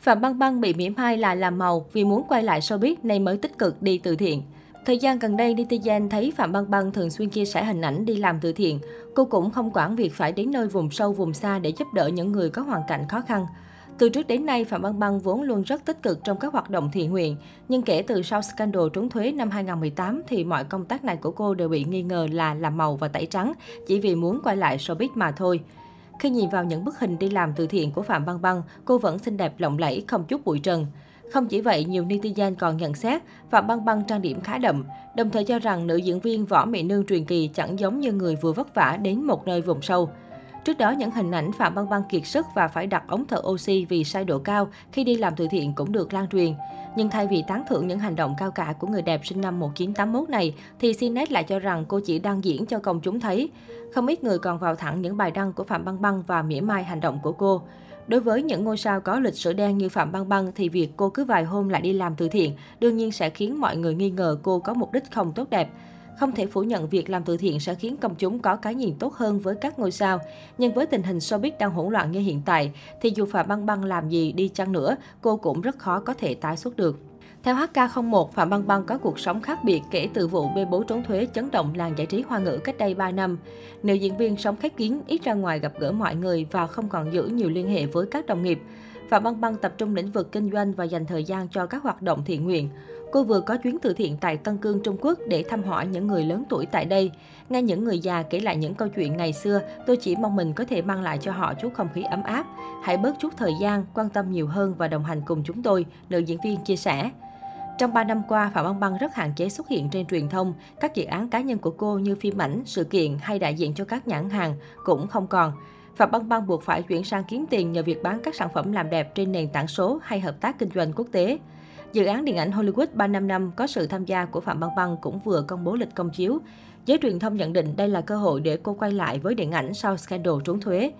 Phạm Băng Băng bị mỉa mai là làm màu vì muốn quay lại showbiz nên mới tích cực đi từ thiện. Thời gian gần đây, netizen thấy Phạm Băng Băng thường xuyên chia sẻ hình ảnh đi làm từ thiện. Cô cũng không quản việc phải đến nơi vùng sâu vùng xa để giúp đỡ những người có hoàn cảnh khó khăn. Từ trước đến nay, Phạm Băng Băng vốn luôn rất tích cực trong các hoạt động thiện nguyện. Nhưng kể từ sau scandal trốn thuế năm 2018 thì mọi công tác này của cô đều bị nghi ngờ là làm màu và tẩy trắng, chỉ vì muốn quay lại showbiz mà thôi. Khi nhìn vào những bức hình đi làm từ thiện của Phạm Băng Băng, cô vẫn xinh đẹp lộng lẫy, không chút bụi trần. Không chỉ vậy, nhiều netizen còn nhận xét Phạm Băng Băng trang điểm khá đậm, đồng thời cho rằng nữ diễn viên Võ Mỹ Nương truyền kỳ chẳng giống như người vừa vất vả đến một nơi vùng sâu. Trước đó, những hình ảnh Phạm Băng Băng kiệt sức và phải đặt ống thở oxy vì sai độ cao khi đi làm từ thiện cũng được lan truyền. Nhưng thay vì tán thưởng những hành động cao cả của người đẹp sinh năm 1981 này, thì CNET lại cho rằng cô chỉ đang diễn cho công chúng thấy. Không ít người còn vào thẳng những bài đăng của Phạm Băng Băng và mỉa mai hành động của cô. Đối với những ngôi sao có lịch sử đen như Phạm Băng Băng thì việc cô cứ vài hôm lại đi làm từ thiện đương nhiên sẽ khiến mọi người nghi ngờ cô có mục đích không tốt đẹp. Không thể phủ nhận việc làm từ thiện sẽ khiến công chúng có cái nhìn tốt hơn với các ngôi sao. Nhưng với tình hình showbiz đang hỗn loạn như hiện tại, thì dù Phạm Băng Băng làm gì đi chăng nữa, cô cũng rất khó có thể tái xuất được. Theo HK01, Phạm Băng Băng có cuộc sống khác biệt kể từ vụ bê bối trốn thuế chấn động làng giải trí hoa ngữ cách đây 3 năm. Nữ diễn viên sống khép kín, ít ra ngoài gặp gỡ mọi người và không còn giữ nhiều liên hệ với các đồng nghiệp. Phạm Băng Băng tập trung lĩnh vực kinh doanh và dành thời gian cho các hoạt động thiện nguyện. Cô vừa có chuyến từ thiện tại Tân Cương, Trung Quốc để thăm hỏi những người lớn tuổi tại đây. Nghe những người già kể lại những câu chuyện ngày xưa, tôi chỉ mong mình có thể mang lại cho họ chút không khí ấm áp. Hãy bớt chút thời gian, quan tâm nhiều hơn và đồng hành cùng chúng tôi, nữ diễn viên chia sẻ. Trong 3 năm qua, Phạm Băng Băng rất hạn chế xuất hiện trên truyền thông. Các dự án cá nhân của cô như phim ảnh, sự kiện hay đại diện cho các nhãn hàng cũng không còn. Phạm Băng Băng buộc phải chuyển sang kiếm tiền nhờ việc bán các sản phẩm làm đẹp trên nền tảng số hay hợp tác kinh doanh quốc tế. Dự án điện ảnh Hollywood 35 năm có sự tham gia của Phạm Băng Băng cũng vừa công bố lịch công chiếu. Giới truyền thông nhận định đây là cơ hội để cô quay lại với điện ảnh sau scandal trốn thuế.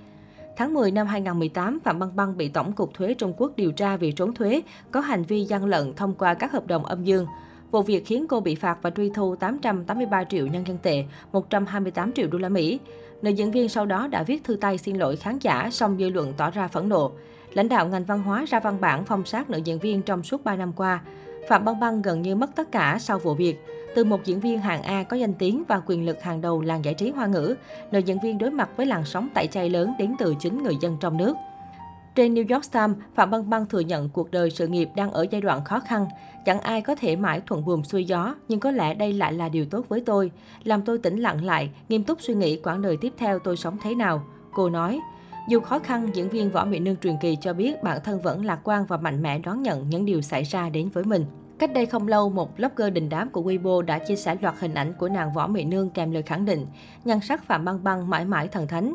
Tháng 10 năm 2018, Phạm Băng Băng bị Tổng cục Thuế Trung Quốc điều tra vì trốn thuế, có hành vi gian lận thông qua các hợp đồng âm dương. Vụ việc khiến cô bị phạt và truy thu 883 triệu nhân dân tệ, 128 triệu đô la Mỹ. Nữ diễn viên sau đó đã viết thư tay xin lỗi khán giả, song dư luận tỏ ra phẫn nộ. Lãnh đạo ngành văn hóa ra văn bản phong sát nữ diễn viên trong suốt 3 năm qua. Phạm Băng Băng gần như mất tất cả sau vụ việc. Từ một diễn viên hạng A có danh tiếng và quyền lực hàng đầu làng giải trí hoa ngữ, nữ diễn viên đối mặt với làn sóng tẩy chay lớn đến từ chính người dân trong nước. Trên New York Times, Phạm Băng Băng thừa nhận cuộc đời sự nghiệp đang ở giai đoạn khó khăn. Chẳng ai có thể mãi thuận buồm xuôi gió, nhưng có lẽ đây lại là điều tốt với tôi. Làm tôi tĩnh lặng lại, nghiêm túc suy nghĩ quãng đời tiếp theo tôi sống thế nào. Cô nói, dù khó khăn, diễn viên Võ Mỹ Nương truyền kỳ cho biết bản thân vẫn lạc quan và mạnh mẽ đón nhận những điều xảy ra đến với mình. Cách đây không lâu, một blogger đình đám của Weibo đã chia sẻ loạt hình ảnh của nàng Võ Mỹ Nương kèm lời khẳng định, nhan sắc Phạm Băng Băng mãi mãi thần thánh.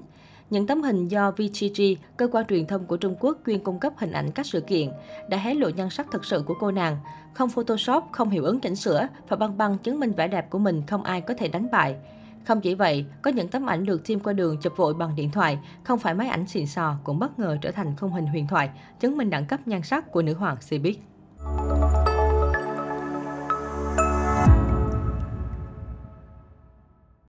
Những tấm hình do VGG, cơ quan truyền thông của Trung Quốc chuyên cung cấp hình ảnh các sự kiện, đã hé lộ nhan sắc thật sự của cô nàng. Không Photoshop, không hiệu ứng chỉnh sửa, và băng băng chứng minh vẻ đẹp của mình không ai có thể đánh bại. Không chỉ vậy, có những tấm ảnh được team qua đường chụp vội bằng điện thoại, không phải máy ảnh xịn sò cũng bất ngờ trở thành khung hình huyền thoại, chứng minh đẳng cấp nhan sắc của nữ hoàng Cbiz.